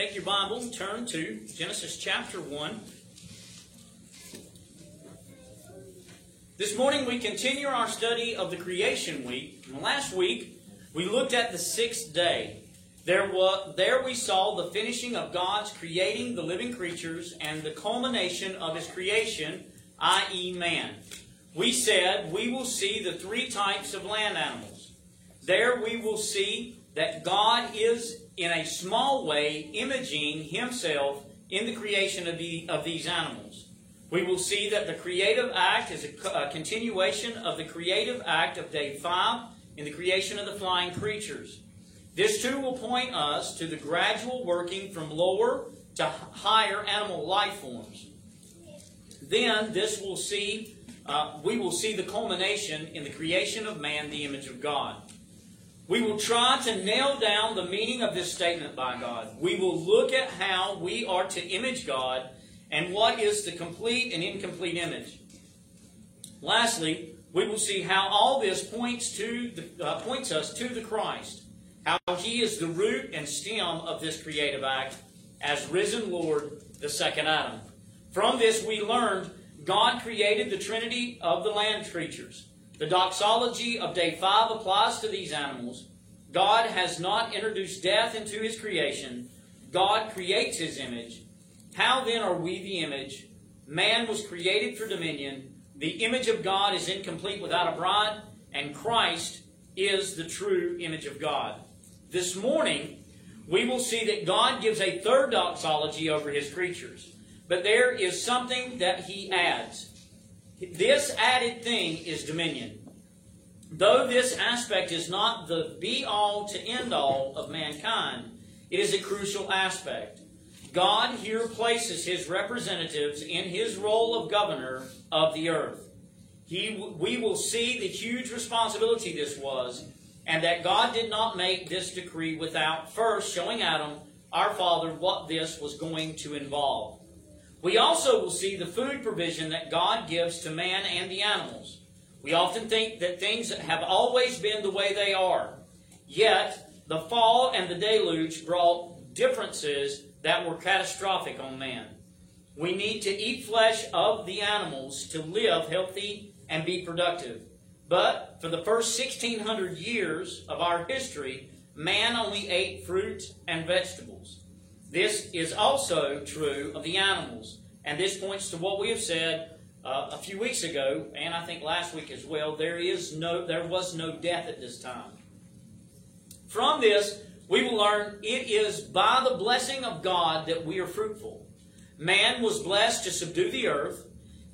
Take your Bible and turn to Genesis chapter 1. This morning we continue our study of the creation week. And last week we looked at the sixth day. There, was, there we saw the finishing of God's creating the living creatures and the culmination of his creation, i.e., man. We said we will see the three types of land animals. There we will see that God is, in a small way, imaging himself in the creation of, the, of these animals. We will see that the creative act is a, a continuation of the creative act of day 5 in the creation of the flying creatures. This too will point us to the gradual working from lower to higher animal life forms. Then this will see uh, we will see the culmination in the creation of man, the image of God. We will try to nail down the meaning of this statement by God. We will look at how we are to image God and what is the complete and incomplete image. Lastly, we will see how all this points to the, uh, points us to the Christ, how He is the root and stem of this creative act, as risen Lord, the second Adam. From this, we learned God created the Trinity of the land creatures. The doxology of day 5 applies to these animals. God has not introduced death into his creation. God creates his image. How then are we the image? Man was created for dominion. The image of God is incomplete without a bride, and Christ is the true image of God. This morning, we will see that God gives a third doxology over his creatures. But there is something that he adds. This added thing is dominion. Though this aspect is not the be all to end all of mankind, it is a crucial aspect. God here places his representatives in his role of governor of the earth. He, we will see the huge responsibility this was, and that God did not make this decree without first showing Adam, our father, what this was going to involve. We also will see the food provision that God gives to man and the animals. We often think that things have always been the way they are. Yet, the fall and the deluge brought differences that were catastrophic on man. We need to eat flesh of the animals to live healthy and be productive. But for the first 1600 years of our history, man only ate fruit and vegetables. This is also true of the animals. And this points to what we have said uh, a few weeks ago, and I think last week as well. There is no, there was no death at this time. From this, we will learn it is by the blessing of God that we are fruitful. Man was blessed to subdue the earth.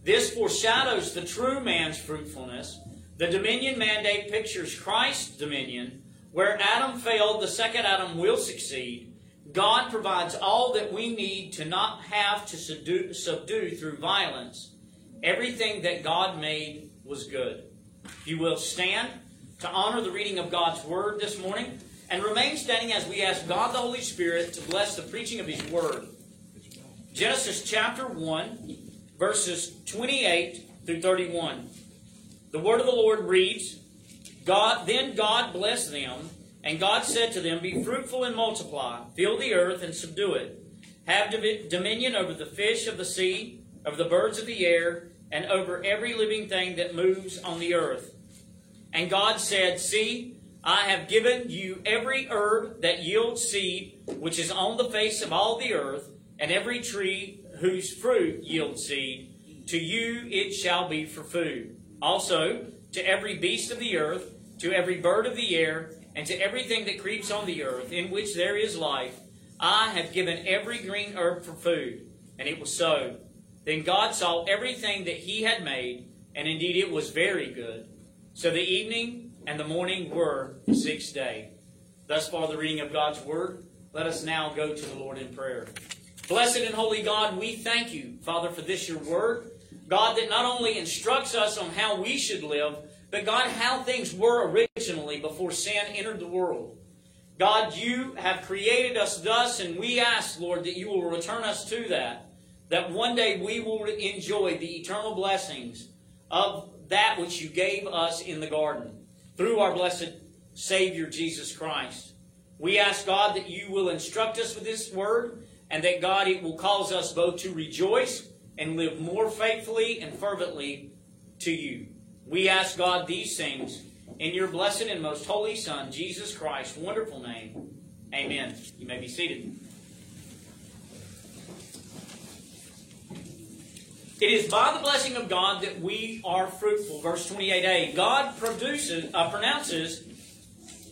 This foreshadows the true man's fruitfulness. The dominion mandate pictures Christ's dominion. Where Adam failed, the second Adam will succeed. God provides all that we need to not have to subdue, subdue through violence. Everything that God made was good. You will stand to honor the reading of God's Word this morning and remain standing as we ask God the Holy Spirit to bless the preaching of His Word. Genesis chapter 1, verses 28 through 31. The Word of the Lord reads, God, Then God blessed them and God said to them, Be fruitful and multiply, fill the earth and subdue it. Have dominion over the fish of the sea, over the birds of the air, and over every living thing that moves on the earth. And God said, See, I have given you every herb that yields seed, which is on the face of all the earth, and every tree whose fruit yields seed. To you it shall be for food. Also, to every beast of the earth, to every bird of the air, and to everything that creeps on the earth, in which there is life, I have given every green herb for food. And it was so. Then God saw everything that he had made, and indeed it was very good. So the evening and the morning were the sixth day. Thus far, the reading of God's word. Let us now go to the Lord in prayer. Blessed and holy God, we thank you, Father, for this your word. God, that not only instructs us on how we should live, but God, how things were originally before sin entered the world. God, you have created us thus, and we ask, Lord, that you will return us to that. That one day we will enjoy the eternal blessings of that which you gave us in the garden through our blessed Savior Jesus Christ. We ask God that you will instruct us with this word and that God it will cause us both to rejoice and live more faithfully and fervently to you. We ask God these things in your blessed and most holy Son, Jesus Christ's wonderful name. Amen. You may be seated. It is by the blessing of God that we are fruitful. Verse 28a. God produces, uh, pronounces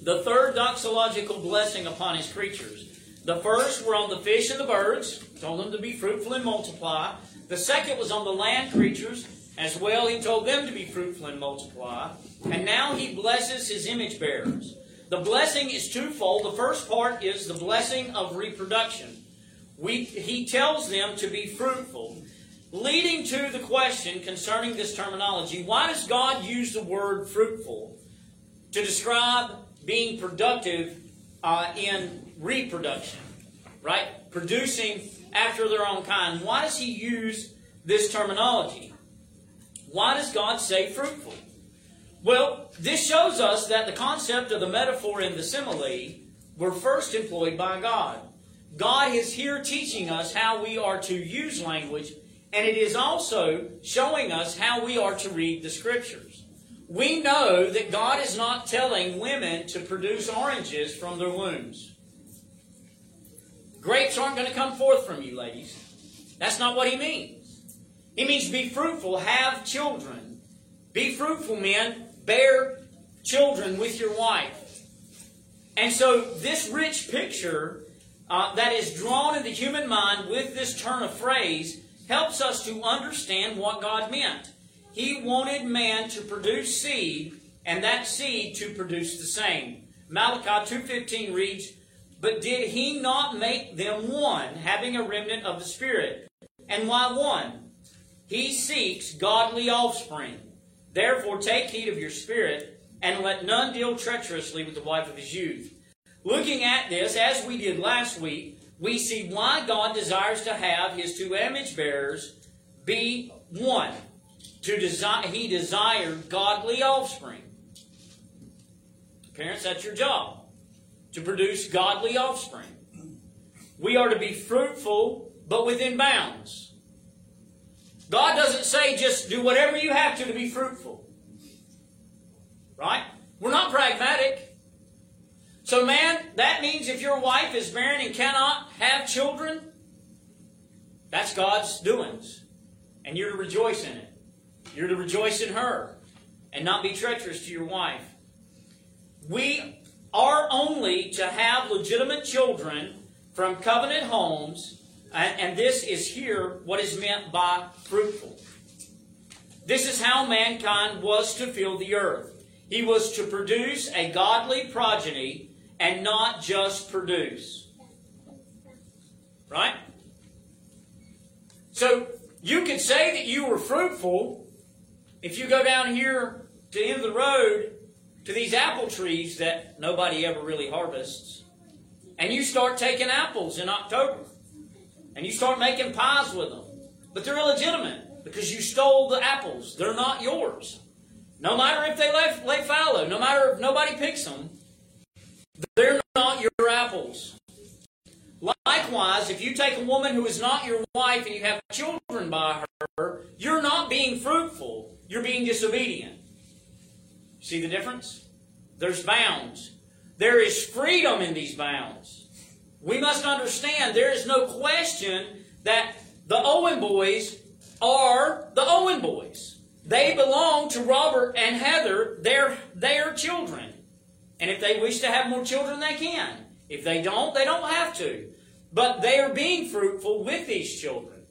the third doxological blessing upon his creatures. The first were on the fish and the birds, told them to be fruitful and multiply. The second was on the land creatures, as well, he told them to be fruitful and multiply. And now he blesses his image bearers. The blessing is twofold. The first part is the blessing of reproduction. We, he tells them to be fruitful, leading to the question concerning this terminology why does God use the word fruitful to describe being productive uh, in reproduction? Right? Producing after their own kind. Why does he use this terminology? Why does God say fruitful? Well, this shows us that the concept of the metaphor and the simile were first employed by God. God is here teaching us how we are to use language, and it is also showing us how we are to read the Scriptures. We know that God is not telling women to produce oranges from their wombs. Grapes aren't going to come forth from you, ladies. That's not what He means. He means be fruitful, have children. Be fruitful, men. Bear children with your wife. And so, this rich picture uh, that is drawn in the human mind with this turn of phrase helps us to understand what God meant. He wanted man to produce seed, and that seed to produce the same. Malachi 2.15 reads, But did he not make them one, having a remnant of the Spirit? And why one? He seeks godly offspring. Therefore, take heed of your spirit, and let none deal treacherously with the wife of his youth. Looking at this, as we did last week, we see why God desires to have his two image bearers be one. To desire, he desired godly offspring. Parents, that's your job. To produce godly offspring. We are to be fruitful, but within bounds. God doesn't say just do whatever you have to to be fruitful. Right? We're not pragmatic. So, man, that means if your wife is barren and cannot have children, that's God's doings. And you're to rejoice in it. You're to rejoice in her and not be treacherous to your wife. We are only to have legitimate children from covenant homes and, and this is here what is meant by fruitful. This is how mankind was to fill the earth. He was to produce a godly progeny and not just produce. Right? So, you could say that you were fruitful if you go down here to the end of the road to these apple trees that nobody ever really harvests, and you start taking apples in October and you start making pies with them. But they're illegitimate because you stole the apples. They're not yours. No matter if they lay, lay fallow, no matter if nobody picks them, they're not your apples. Likewise, if you take a woman who is not your wife and you have children by her, you're not being fruitful. You're being disobedient. See the difference? There's bounds. There is freedom in these bounds. We must understand there is no question that the Owen boys are the Owen boys. They belong to Robert and Heather, their, their children. And if they wish to have more children, they can. If they don't, they don't have to. But they are being fruitful with these children.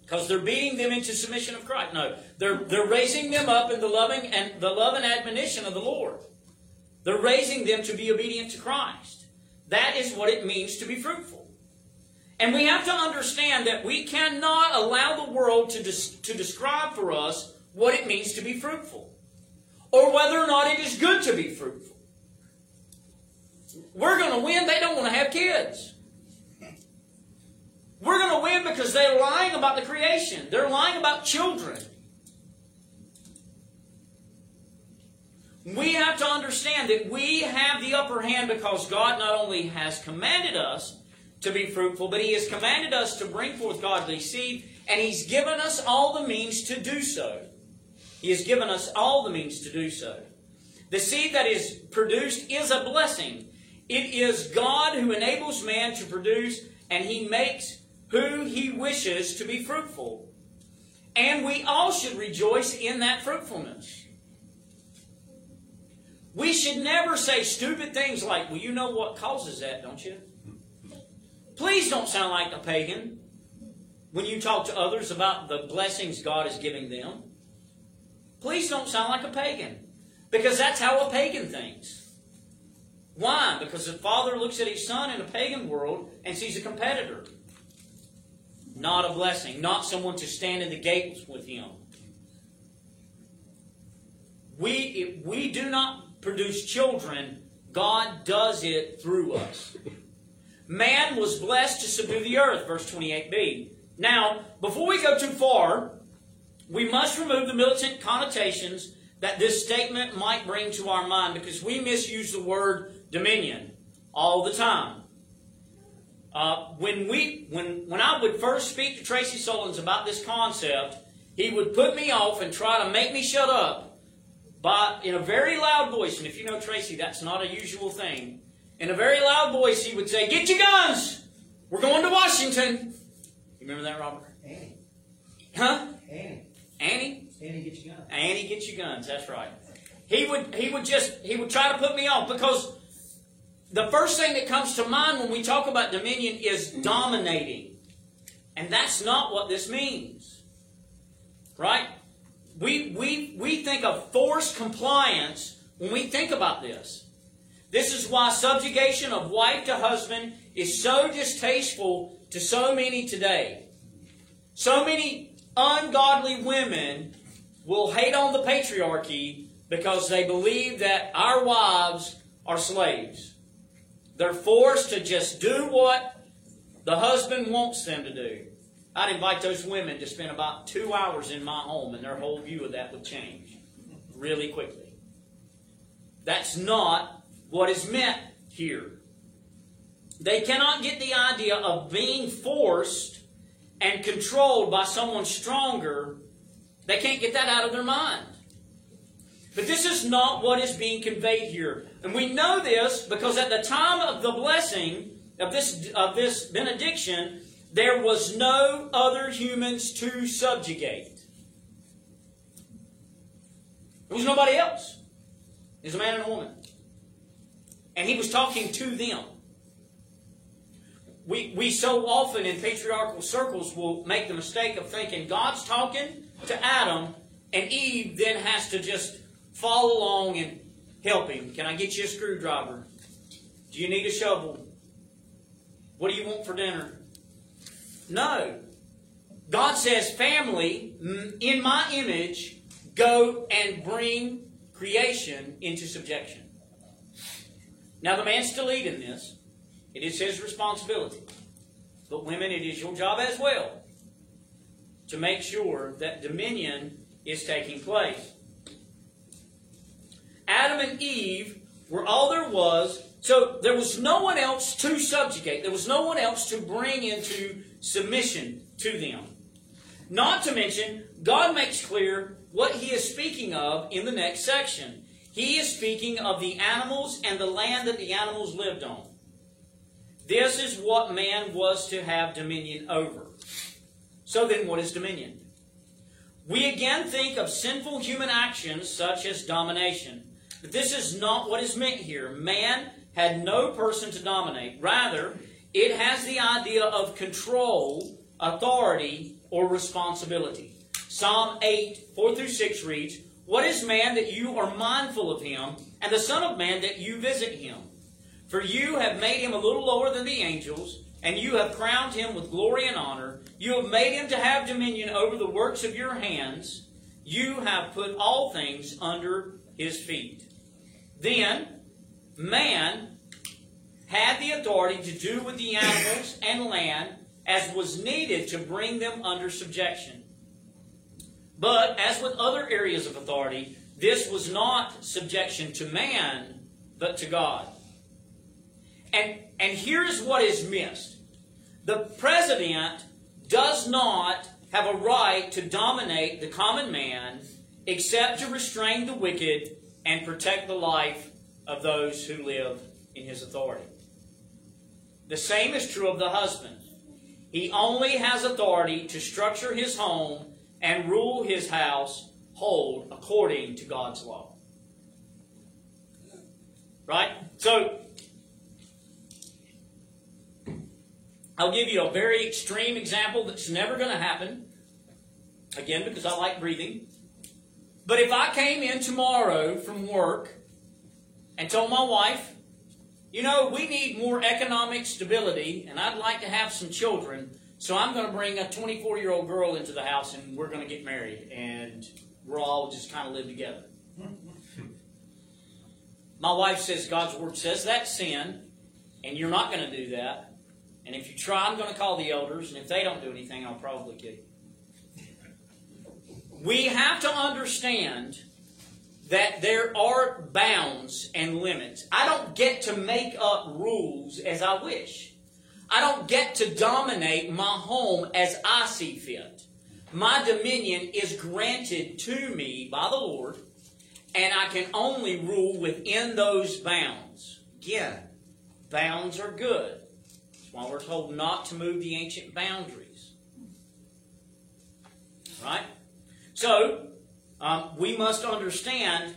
Because they're beating them into submission of Christ. No, they're, they're raising them up in the loving and the love and admonition of the Lord. They're raising them to be obedient to Christ. That is what it means to be fruitful. And we have to understand that we cannot allow the world to, to describe for us what it means to be fruitful or whether or not it is good to be fruitful. We're going to win. They don't want to have kids. We're going to win because they're lying about the creation. They're lying about children. We have to understand that we have the upper hand because God not only has commanded us to be fruitful, but He has commanded us to bring forth godly seed, and He's given us all the means to do so. He has given us all the means to do so. The seed that is produced is a blessing. It is God who enables man to produce, and He makes who He wishes to be fruitful. And we all should rejoice in that fruitfulness. We should never say stupid things like, well, you know what causes that, don't you? Please don't sound like a pagan when you talk to others about the blessings God is giving them. Please don't sound like a pagan because that's how a pagan thinks. Why? Because the father looks at his son in a pagan world and sees a competitor, not a blessing, not someone to stand in the gates with him. We, we do not produce children, God does it through us. Man was blessed to subdue the earth, verse 28b. Now, before we go too far, we must remove the militant connotations that this statement might bring to our mind because we misuse the word dominion all the time. Uh, when we when when I would first speak to Tracy Solons about this concept, he would put me off and try to make me shut up, but in a very loud voice. And if you know Tracy, that's not a usual thing. In a very loud voice, he would say, "Get your guns! We're going to Washington." You remember that, Robert? Annie. Huh? Annie. Annie? Annie, get your guns. Annie, get your guns. That's right. He would he would just he would try to put me off because the first thing that comes to mind when we talk about dominion is dominating. And that's not what this means. Right? We we we think of forced compliance when we think about this. This is why subjugation of wife to husband is so distasteful to so many today. So many ungodly women will hate on the patriarchy because they believe that our wives are slaves. They're forced to just do what the husband wants them to do. I'd invite those women to spend about two hours in my home, and their whole view of that would change really quickly. That's not what is meant here. They cannot get the idea of being forced and controlled by someone stronger. They can't get that out of their mind. But this is not what is being conveyed here. And we know this because at the time of the blessing of this, of this benediction, there was no other humans to subjugate. There was nobody else. There's a man and a woman. And he was talking to them. We, we so often in patriarchal circles will make the mistake of thinking God's talking to Adam and Eve then has to just follow along and help him. Can I get you a screwdriver? Do you need a shovel? What do you want for dinner? No. God says, family, mm, in my image, go and bring creation into subjection. Now, the man's still leading this. It is his responsibility. But, women, it is your job as well to make sure that dominion is taking place. Adam and Eve were all there was, so there was no one else to subjugate. There was no one else to bring into submission to them. Not to mention, God makes clear what he is speaking of in the next section. He is speaking of the animals and the land that the animals lived on. This is what man was to have dominion over. So then, what is dominion? We again think of sinful human actions such as domination. But this is not what is meant here. Man had no person to dominate. Rather, it has the idea of control, authority, or responsibility. Psalm 8, 4 through 6 reads, What is man that you are mindful of him, and the Son of Man that you visit him? For you have made him a little lower than the angels, and you have crowned him with glory and honor. You have made him to have dominion over the works of your hands. You have put all things under his feet. Then, man had the authority to do with the animals and land as was needed to bring them under subjection. But, as with other areas of authority, this was not subjection to man, but to God. And, and here's what is missed the president does not have a right to dominate the common man except to restrain the wicked and protect the life of those who live in his authority. The same is true of the husband. He only has authority to structure his home and rule his household according to God's law. Right? So, I'll give you a very extreme example that's never going to happen. Again, because I like breathing. But if I came in tomorrow from work and told my wife, you know, we need more economic stability, and I'd like to have some children, so I'm going to bring a 24 year old girl into the house and we're going to get married, and we're all just kind of live together. My wife says God's Word says that's sin, and you're not going to do that. And if you try, I'm going to call the elders, and if they don't do anything, I'll probably kill you. We have to understand that there are bounds and limits. I don't get to make up rules as I wish. I don't get to dominate my home as I see fit. My dominion is granted to me by the Lord, and I can only rule within those bounds. Again, bounds are good. That's why we're told not to move the ancient boundaries. Right? So, um, we must understand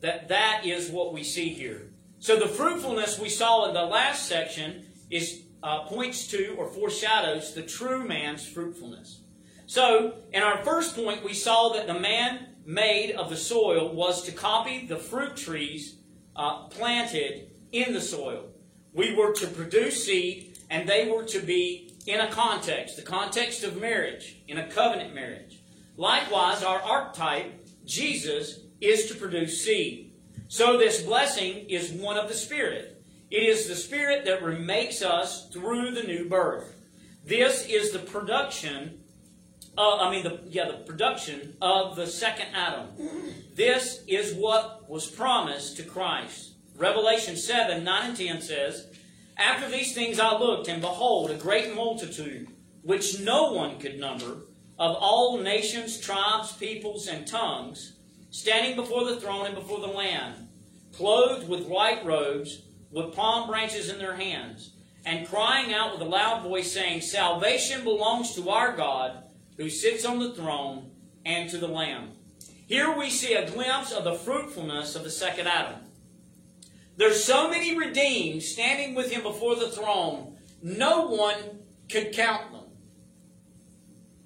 that that is what we see here. So, the fruitfulness we saw in the last section is uh, points to or foreshadows the true man's fruitfulness. So, in our first point, we saw that the man made of the soil was to copy the fruit trees uh, planted in the soil. We were to produce seed and they were to be in a context, the context of marriage, in a covenant marriage. Likewise, our archetype, Jesus, is to produce seed. So this blessing is one of the Spirit. It is the Spirit that remakes us through the new birth. This is the production, I mean, the, yeah, the production of the second Adam. This is what was promised to Christ. Revelation 7, 9 and 10 says, after these things I looked, and behold, a great multitude, which no one could number, of all nations, tribes, peoples, and tongues, standing before the throne and before the Lamb, clothed with white robes, with palm branches in their hands, and crying out with a loud voice, saying, Salvation belongs to our God, who sits on the throne, and to the Lamb. Here we see a glimpse of the fruitfulness of the second Adam. There's so many redeemed standing with him before the throne, no one could count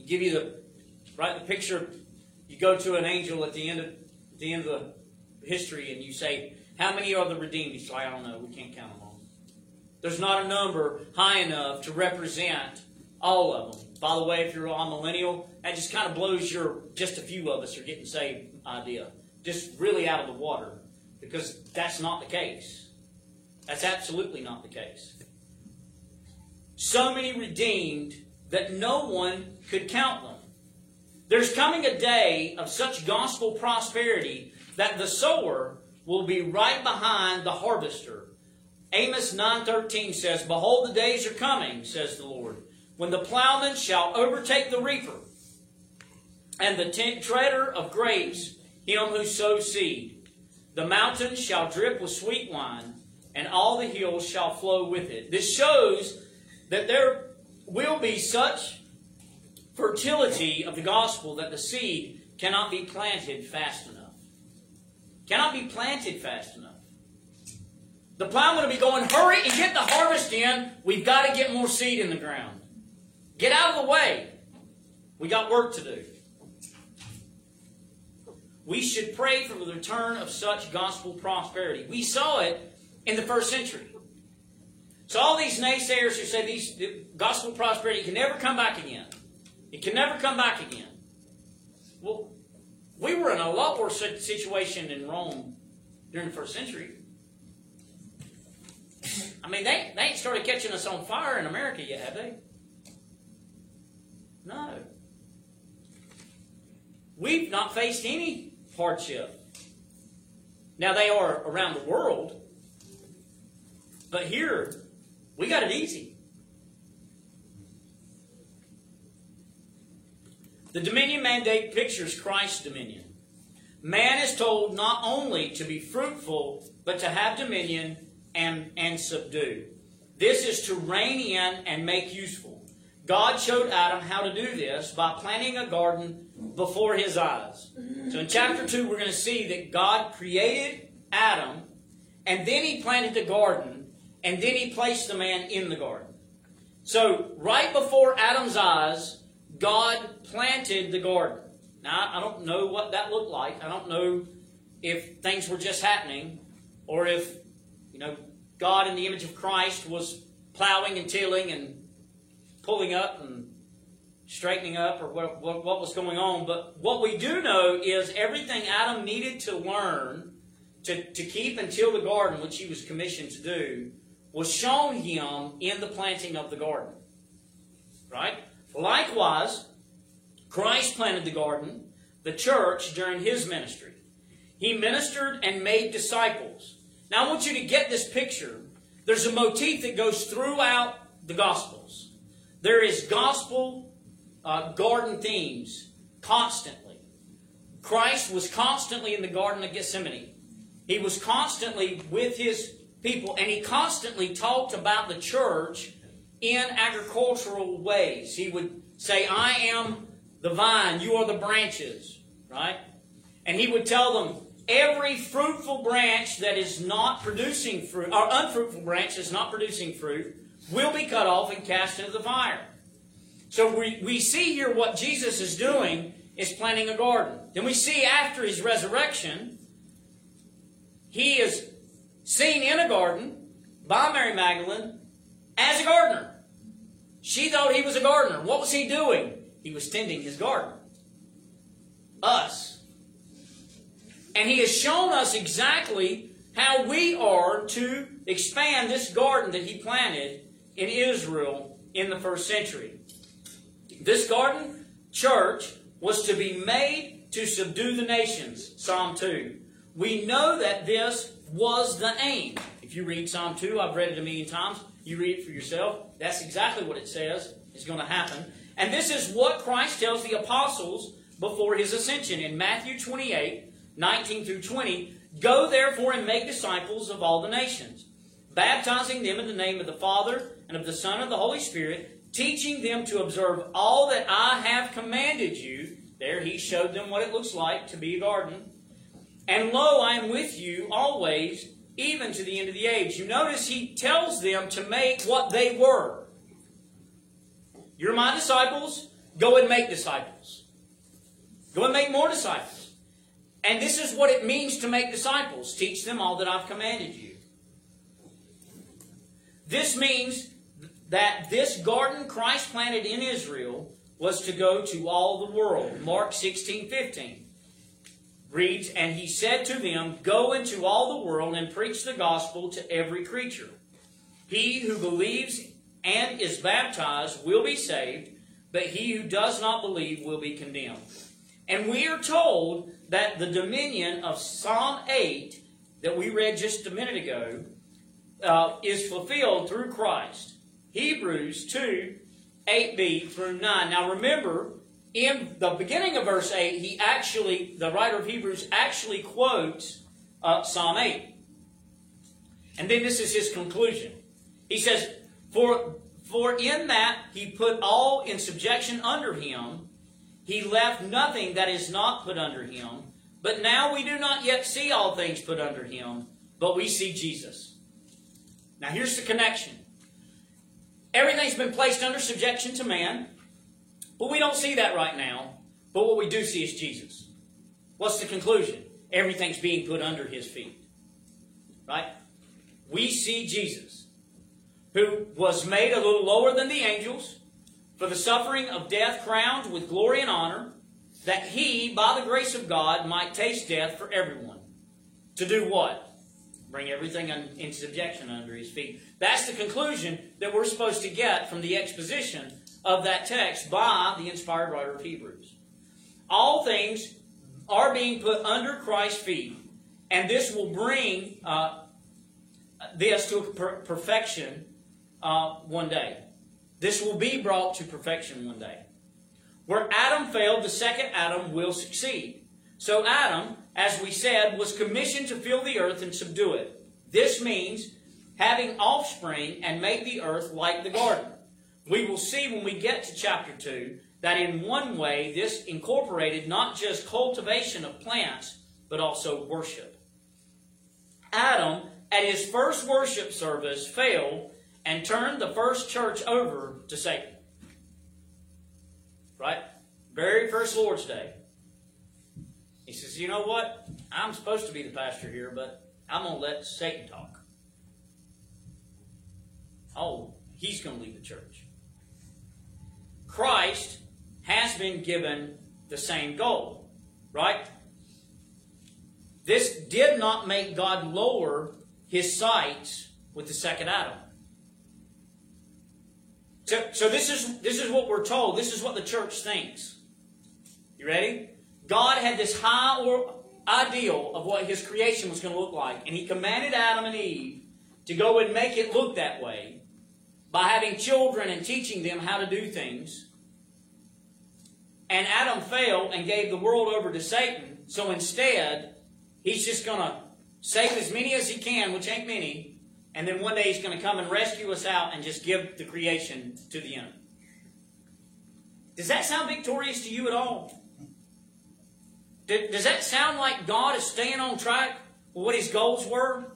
give you the right the picture. You go to an angel at the end of the end of the history, and you say, "How many are the redeemed?" He's like, "I don't know. We can't count them all." There's not a number high enough to represent all of them. By the way, if you're a millennial, that just kind of blows your just a few of us are getting saved idea. Just really out of the water. Because that's not the case. That's absolutely not the case. So many redeemed that no one could count them. There's coming a day of such gospel prosperity that the sower will be right behind the harvester. Amos 9:13 says, "Behold the days are coming," says the Lord, "when the plowman shall overtake the reaper, and the treader of grapes him who sows seed. The mountains shall drip with sweet wine, and all the hills shall flow with it. This shows that there will be such fertility of the gospel that the seed cannot be planted fast enough. Cannot be planted fast enough. The plowman will be going, hurry and get the harvest in. We've got to get more seed in the ground. Get out of the way. We got work to do. We should pray for the return of such gospel prosperity. We saw it in the first century. So all these naysayers who say these gospel prosperity can never come back again. It can never come back again. Well, we were in a lot worse situation in Rome during the first century. I mean, they, they ain't started catching us on fire in America yet, have they? No. We've not faced any hardship Now they are around the world, but here we got it easy. The dominion mandate pictures Christ's dominion. Man is told not only to be fruitful, but to have dominion and, and subdue. This is to reign in and make useful. God showed Adam how to do this by planting a garden before his eyes. So in chapter 2, we're going to see that God created Adam, and then he planted the garden, and then he placed the man in the garden. So right before Adam's eyes, God planted the garden. Now, I don't know what that looked like. I don't know if things were just happening or if, you know, God in the image of Christ was plowing and tilling and pulling up and straightening up or what, what, what, was going on. But what we do know is everything Adam needed to learn to, to keep and till the garden, which he was commissioned to do, was shown him in the planting of the garden. Right? Likewise, Christ planted the garden, the church, during his ministry. He ministered and made disciples. Now, I want you to get this picture. There's a motif that goes throughout the Gospels. There is gospel uh, garden themes constantly. Christ was constantly in the Garden of Gethsemane. He was constantly with his people, and he constantly talked about the church in agricultural ways. He would say, I am the vine, you are the branches, right? And he would tell them, every fruitful branch that is not producing fruit, or unfruitful branch that's not producing fruit, will be cut off and cast into the fire. So we, we see here what Jesus is doing is planting a garden. Then we see after his resurrection, he is seen in a garden by Mary Magdalene as a gardener. She thought he was a gardener. What was he doing? He was tending his garden. Us. And he has shown us exactly how we are to expand this garden that he planted in Israel in the first century. This garden, church, was to be made to subdue the nations. Psalm 2. We know that this was the aim. If you read Psalm 2, I've read it a million times. You read it for yourself. That's exactly what it says is going to happen. And this is what Christ tells the apostles before his ascension in Matthew 28 19 through 20. Go therefore and make disciples of all the nations, baptizing them in the name of the Father and of the Son and of the Holy Spirit, teaching them to observe all that I have commanded you. There he showed them what it looks like to be a garden. And lo, I am with you always, even to the end of the age. You notice he tells them to make what they were. You're my disciples, go and make disciples. Go and make more disciples. And this is what it means to make disciples teach them all that I've commanded you. This means that this garden Christ planted in Israel was to go to all the world. Mark 16 15 reads, And he said to them, Go into all the world and preach the gospel to every creature. He who believes and is baptized will be saved, but he who does not believe will be condemned. And we are told that the dominion of Psalm 8 that we read just a minute ago uh, is fulfilled through Christ. Hebrews 2 8b through 9. Now remember, in the beginning of verse 8, he actually, the writer of Hebrews actually quotes uh, Psalm 8. And then this is his conclusion. He says, For, for in that he put all in subjection under him, he left nothing that is not put under him. But now we do not yet see all things put under him, but we see Jesus. Now here's the connection. Everything's been placed under subjection to man. But we don't see that right now. But what we do see is Jesus. What's the conclusion? Everything's being put under his feet. Right? We see Jesus, who was made a little lower than the angels, for the suffering of death crowned with glory and honor, that he, by the grace of God, might taste death for everyone. To do what? Bring everything in subjection under his feet. That's the conclusion that we're supposed to get from the exposition of that text by the inspired writer of Hebrews. All things are being put under Christ's feet, and this will bring uh, this to per- perfection uh, one day. This will be brought to perfection one day. Where Adam failed, the second Adam will succeed. So Adam, as we said, was commissioned to fill the earth and subdue it. This means having offspring and make the earth like the garden. We will see when we get to chapter 2 that in one way this incorporated not just cultivation of plants, but also worship. Adam, at his first worship service, failed and turned the first church over to Satan. Right? Very first Lord's Day. He says, You know what? I'm supposed to be the pastor here, but I'm going to let Satan talk. Oh, he's going to lead the church. Christ has been given the same goal, right? This did not make God lower his sights with the second Adam. So, so this is this is what we're told. This is what the church thinks. You ready? God had this high ideal of what his creation was going to look like, and he commanded Adam and Eve to go and make it look that way by having children and teaching them how to do things. And Adam failed and gave the world over to Satan. So instead, he's just going to save as many as he can, which ain't many, and then one day he's going to come and rescue us out and just give the creation to the enemy. Does that sound victorious to you at all? Does that sound like God is staying on track with what his goals were?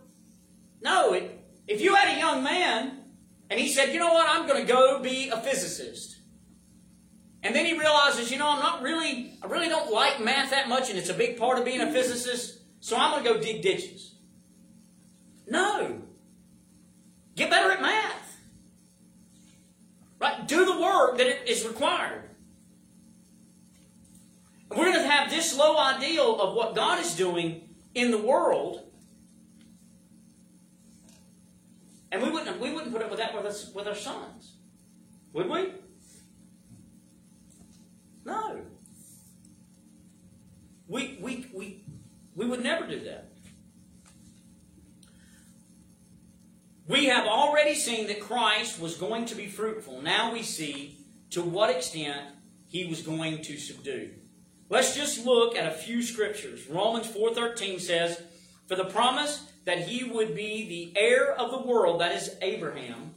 No. It, if you had a young man and he said, you know what, I'm going to go be a physicist. And then he realizes, you know, I'm not really, I really don't like math that much and it's a big part of being a physicist, so I'm going to go dig ditches. No. Get better at math. Right? Do the work that is required. We're going to have this low ideal of what God is doing in the world. And we wouldn't, we wouldn't put up with that with, us, with our sons. Would we? No. We, we, we, we would never do that. We have already seen that Christ was going to be fruitful. Now we see to what extent he was going to subdue. Let's just look at a few scriptures. Romans 4:13 says, "For the promise that he would be the heir of the world, that is Abraham,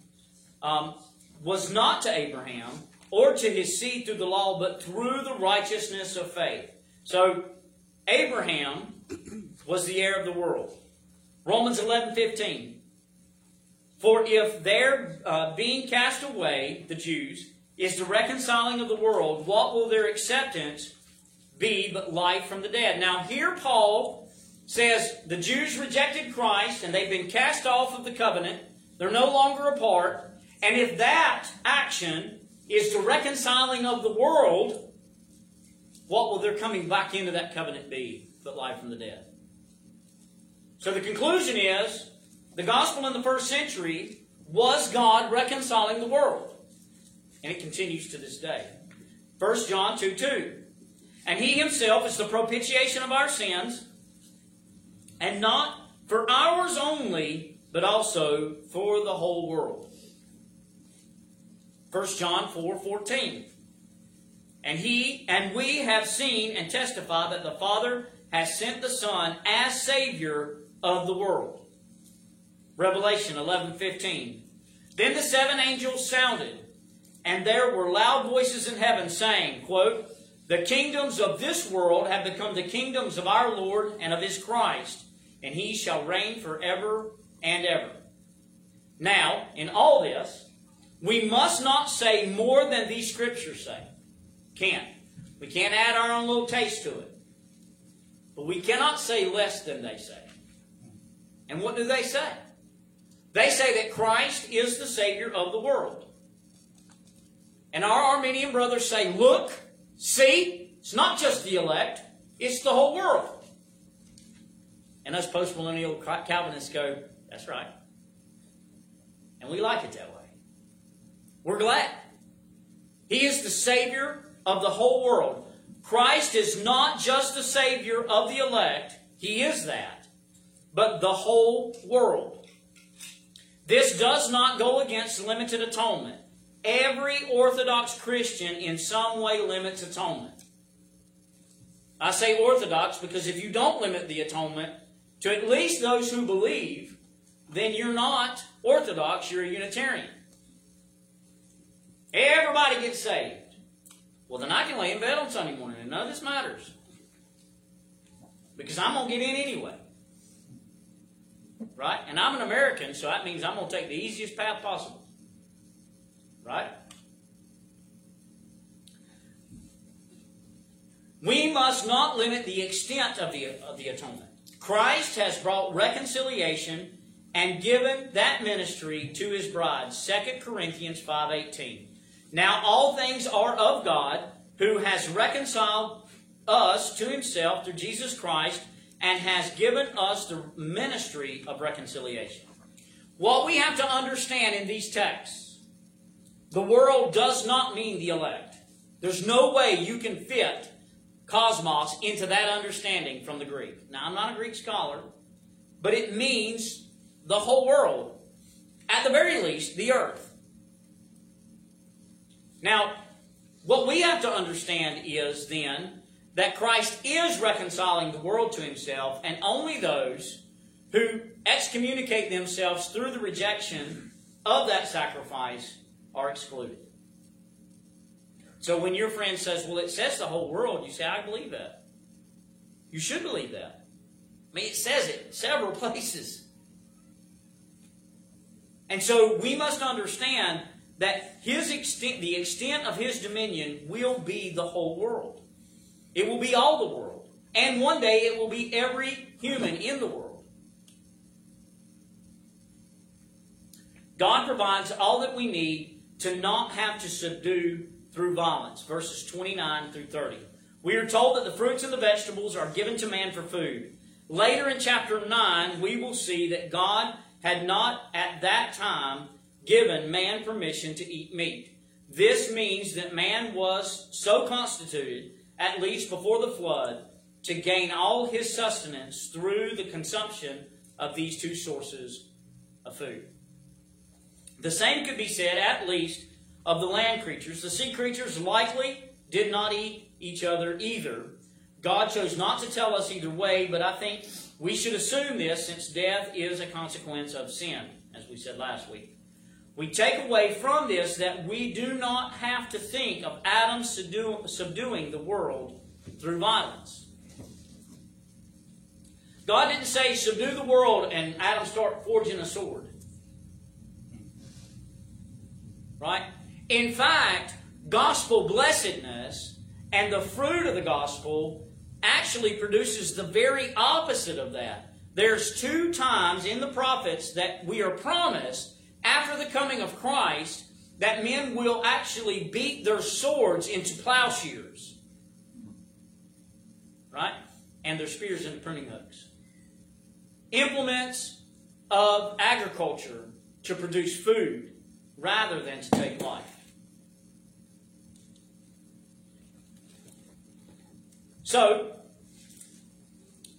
um, was not to Abraham or to his seed through the law, but through the righteousness of faith." So Abraham was the heir of the world. Romans 11:15. For if their uh, being cast away, the Jews, is the reconciling of the world, what will their acceptance be but life from the dead. Now, here Paul says the Jews rejected Christ and they've been cast off of the covenant. They're no longer a part. And if that action is the reconciling of the world, what will their coming back into that covenant be but life from the dead? So the conclusion is the gospel in the first century was God reconciling the world. And it continues to this day. 1 John 2 2. And he himself is the propitiation of our sins, and not for ours only, but also for the whole world. 1 John 4 14. And he and we have seen and testify that the Father has sent the Son as Savior of the world. Revelation 11 15. Then the seven angels sounded, and there were loud voices in heaven saying, quote, the kingdoms of this world have become the kingdoms of our Lord and of his Christ, and he shall reign forever and ever. Now, in all this, we must not say more than these scriptures say. Can't. We can't add our own little taste to it. But we cannot say less than they say. And what do they say? They say that Christ is the Savior of the world. And our Arminian brothers say, look, See, it's not just the elect, it's the whole world. And us postmillennial Calvinists go, that's right. And we like it that way. We're glad. He is the Savior of the whole world. Christ is not just the Savior of the elect, He is that. but the whole world. This does not go against limited atonement. Every Orthodox Christian in some way limits atonement. I say Orthodox because if you don't limit the atonement to at least those who believe, then you're not Orthodox, you're a Unitarian. Everybody gets saved. Well, then I can lay in bed on Sunday morning and none of this matters. Because I'm going to get in anyway. Right? And I'm an American, so that means I'm going to take the easiest path possible. Right? We must not limit the extent of the, of the atonement. Christ has brought reconciliation and given that ministry to his bride. 2 Corinthians 5.18 Now all things are of God, who has reconciled us to himself through Jesus Christ and has given us the ministry of reconciliation. What we have to understand in these texts, the world does not mean the elect. There's no way you can fit cosmos into that understanding from the Greek. Now, I'm not a Greek scholar, but it means the whole world. At the very least, the earth. Now, what we have to understand is then that Christ is reconciling the world to himself, and only those who excommunicate themselves through the rejection of that sacrifice are excluded. So when your friend says, Well, it says the whole world, you say, I believe that. You should believe that. I mean, it says it several places. And so we must understand that his extent, the extent of his dominion will be the whole world. It will be all the world. And one day it will be every human in the world. God provides all that we need to not have to subdue through violence. Verses 29 through 30. We are told that the fruits and the vegetables are given to man for food. Later in chapter 9, we will see that God had not at that time given man permission to eat meat. This means that man was so constituted at least before the flood, to gain all his sustenance through the consumption of these two sources of food. The same could be said, at least, of the land creatures. The sea creatures likely did not eat each other either. God chose not to tell us either way, but I think we should assume this since death is a consequence of sin, as we said last week. We take away from this that we do not have to think of Adam subduing the world through violence. God didn't say subdue the world and Adam start forging a sword. Right? In fact, gospel blessedness and the fruit of the gospel actually produces the very opposite of that. There's two times in the prophets that we are promised after the coming of Christ that men will actually beat their swords into plowshares. Right? And their spears into pruning hooks. Implements of agriculture to produce food rather than to take life. So,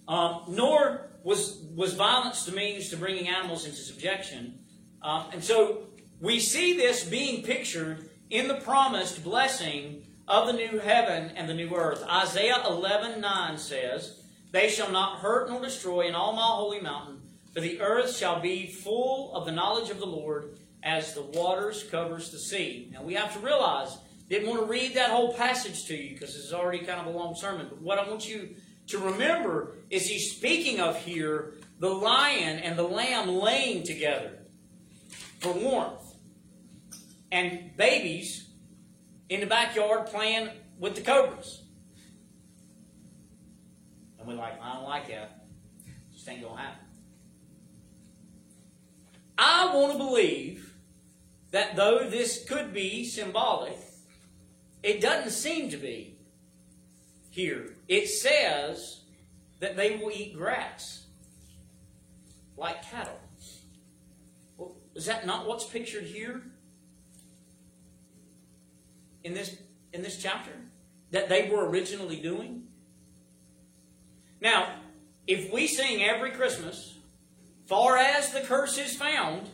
um, nor was, was violence the means to bringing animals into subjection, uh, and so we see this being pictured in the promised blessing of the new heaven and the new earth. Isaiah 11 9 says, They shall not hurt nor destroy in all my holy mountain, for the earth shall be full of the knowledge of the Lord as the waters covers the sea. Now we have to realize, didn't want to read that whole passage to you because it's already kind of a long sermon, but what I want you to remember is he's speaking of here the lion and the lamb laying together for warmth. And babies in the backyard playing with the cobras. And we're like, I don't like that. Just ain't gonna happen. I want to believe that though this could be symbolic, it doesn't seem to be here. It says that they will eat grass like cattle. Well, Is that not what's pictured here? In this, in this chapter? That they were originally doing? Now, if we sing every Christmas far as the curse is found,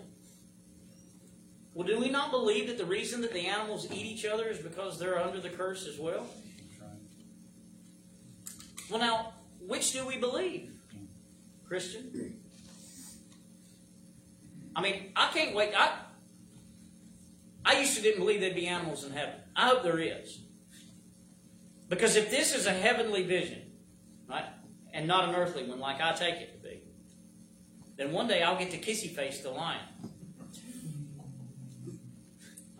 well, do we not believe that the reason that the animals eat each other is because they're under the curse as well? Well, now, which do we believe? Christian? I mean, I can't wait. I, I used to didn't believe there'd be animals in heaven. I hope there is. Because if this is a heavenly vision, right, and not an earthly one like I take it to be, then one day I'll get to kissy face the lion.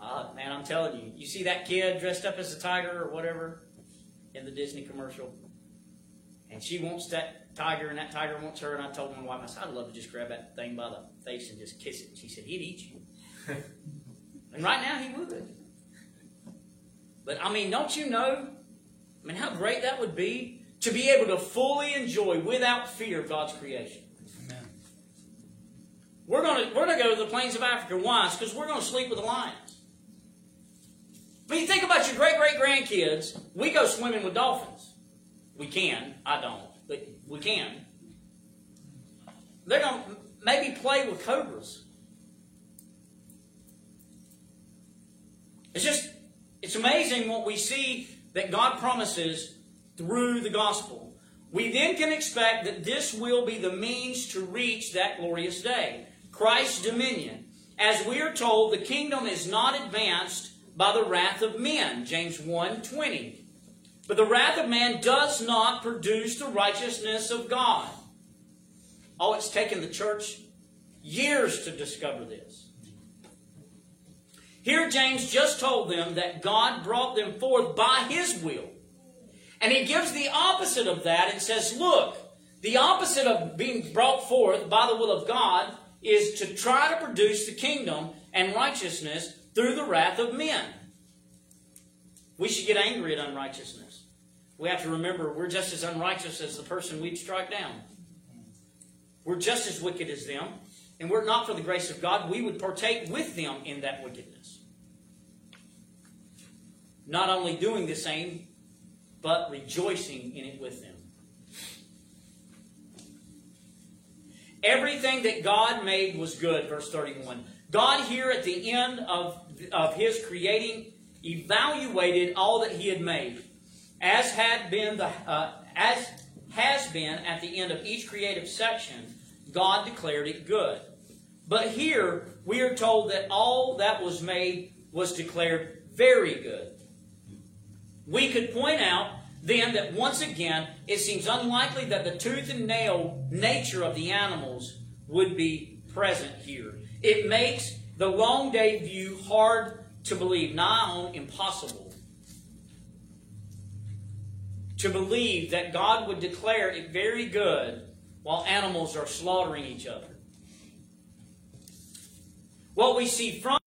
Uh, man, I'm telling you, you see that kid dressed up as a tiger or whatever in the Disney commercial, and she wants that tiger, and that tiger wants her. And I told my wife, I said, I'd love to just grab that thing by the face and just kiss it. She said, he'd eat you. and right now, he would. But I mean, don't you know? I mean, how great that would be to be able to fully enjoy without fear God's creation. Amen. We're going to we're going to go to the plains of Africa. Why? Because we're going to sleep with a lions. When you think about your great great grandkids, we go swimming with dolphins. We can. I don't, but we can. They're going to maybe play with cobras. It's just, it's amazing what we see that God promises through the gospel. We then can expect that this will be the means to reach that glorious day Christ's dominion. As we are told, the kingdom is not advanced by the wrath of men. James 1 20. But the wrath of man does not produce the righteousness of God. Oh, it's taken the church years to discover this. Here, James just told them that God brought them forth by his will. And he gives the opposite of that and says, Look, the opposite of being brought forth by the will of God is to try to produce the kingdom and righteousness through the wrath of men. We should get angry at unrighteousness. We have to remember we're just as unrighteous as the person we'd strike down. We're just as wicked as them. And were it not for the grace of God, we would partake with them in that wickedness. Not only doing the same, but rejoicing in it with them. Everything that God made was good, verse 31. God, here at the end of, of his creating, evaluated all that he had made, as had been the uh, as has been at the end of each creative section. God declared it good. But here we are told that all that was made was declared very good. We could point out then that once again it seems unlikely that the tooth and nail nature of the animals would be present here. It makes the long day view hard to believe, nigh on impossible. To believe that God would declare it very good while animals are slaughtering each other. What we see from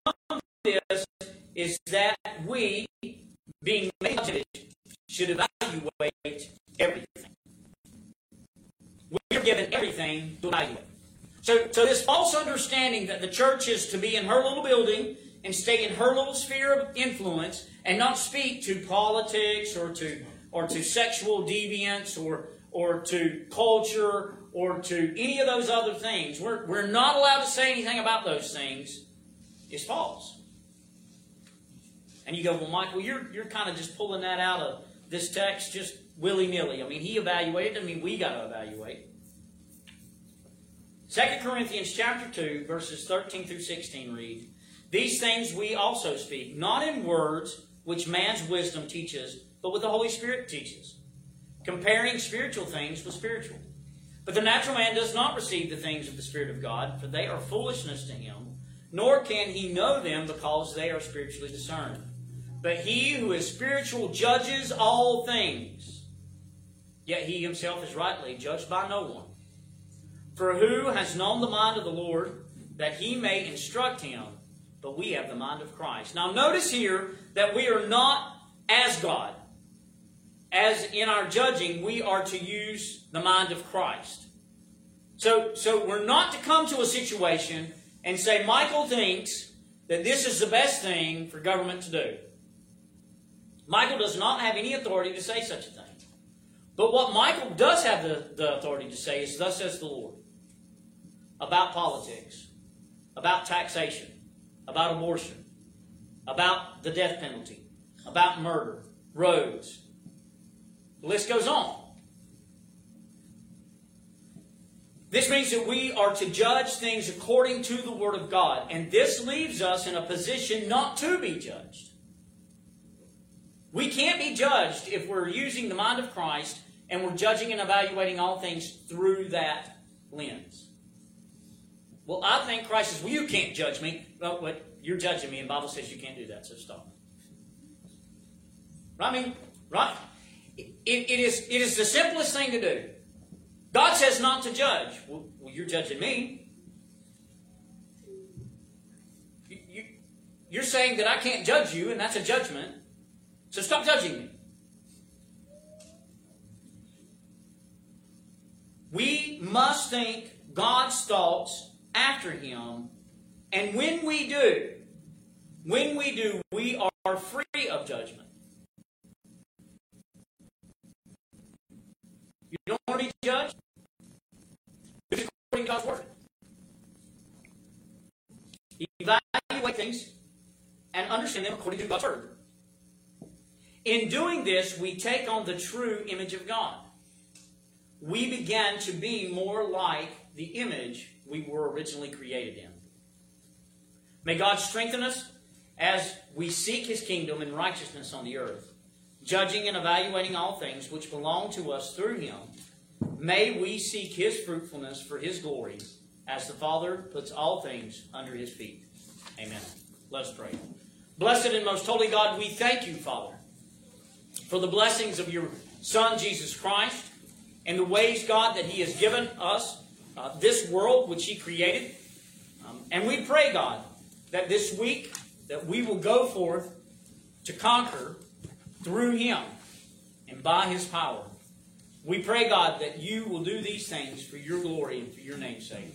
this is that we, being made should evaluate everything. We're given everything to evaluate. So, so this false understanding that the church is to be in her little building and stay in her little sphere of influence and not speak to politics or to or to sexual deviance or or to culture or to any of those other things. We're, we're not allowed to say anything about those things. It's false. And you go, well, Michael, you're, you're kind of just pulling that out of this text just willy nilly. I mean, he evaluated. I mean, we got to evaluate. 2 Corinthians chapter 2, verses 13 through 16 read, These things we also speak, not in words which man's wisdom teaches, but what the Holy Spirit teaches, comparing spiritual things with spiritual. But the natural man does not receive the things of the Spirit of God, for they are foolishness to him, nor can he know them because they are spiritually discerned. But he who is spiritual judges all things, yet he himself is rightly judged by no one. For who has known the mind of the Lord that he may instruct him? But we have the mind of Christ. Now, notice here that we are not as God. As in our judging, we are to use the mind of Christ. So, so we're not to come to a situation and say, Michael thinks that this is the best thing for government to do. Michael does not have any authority to say such a thing. But what Michael does have the, the authority to say is, Thus says the Lord. About politics, about taxation, about abortion, about the death penalty, about murder, roads. The list goes on. This means that we are to judge things according to the Word of God, and this leaves us in a position not to be judged. We can't be judged if we're using the mind of Christ and we're judging and evaluating all things through that lens. Well, I think Christ says, Well, you can't judge me. Well, wait, you're judging me, and Bible says you can't do that, so stop. I mean, right? It, it, is, it is the simplest thing to do. God says not to judge. Well, well you're judging me. You, you, you're saying that I can't judge you, and that's a judgment. So stop judging me. We must think God's thoughts after Him. And when we do, when we do, we are free of judgment. You don't want to be judged? Do according to God's Word. Evaluate things and understand them according to God's Word. In doing this, we take on the true image of God. We begin to be more like the image we were originally created in. May God strengthen us as we seek His kingdom and righteousness on the earth, judging and evaluating all things which belong to us through Him. May we seek His fruitfulness for His glory as the Father puts all things under His feet. Amen. Let us pray. Blessed and most holy God, we thank you, Father, for the blessings of your Son, Jesus Christ, and the ways, God, that He has given us uh, this world which He created. Um, and we pray, God, that this week that we will go forth to conquer through Him and by His power. We pray, God, that you will do these things for your glory and for your name's sake.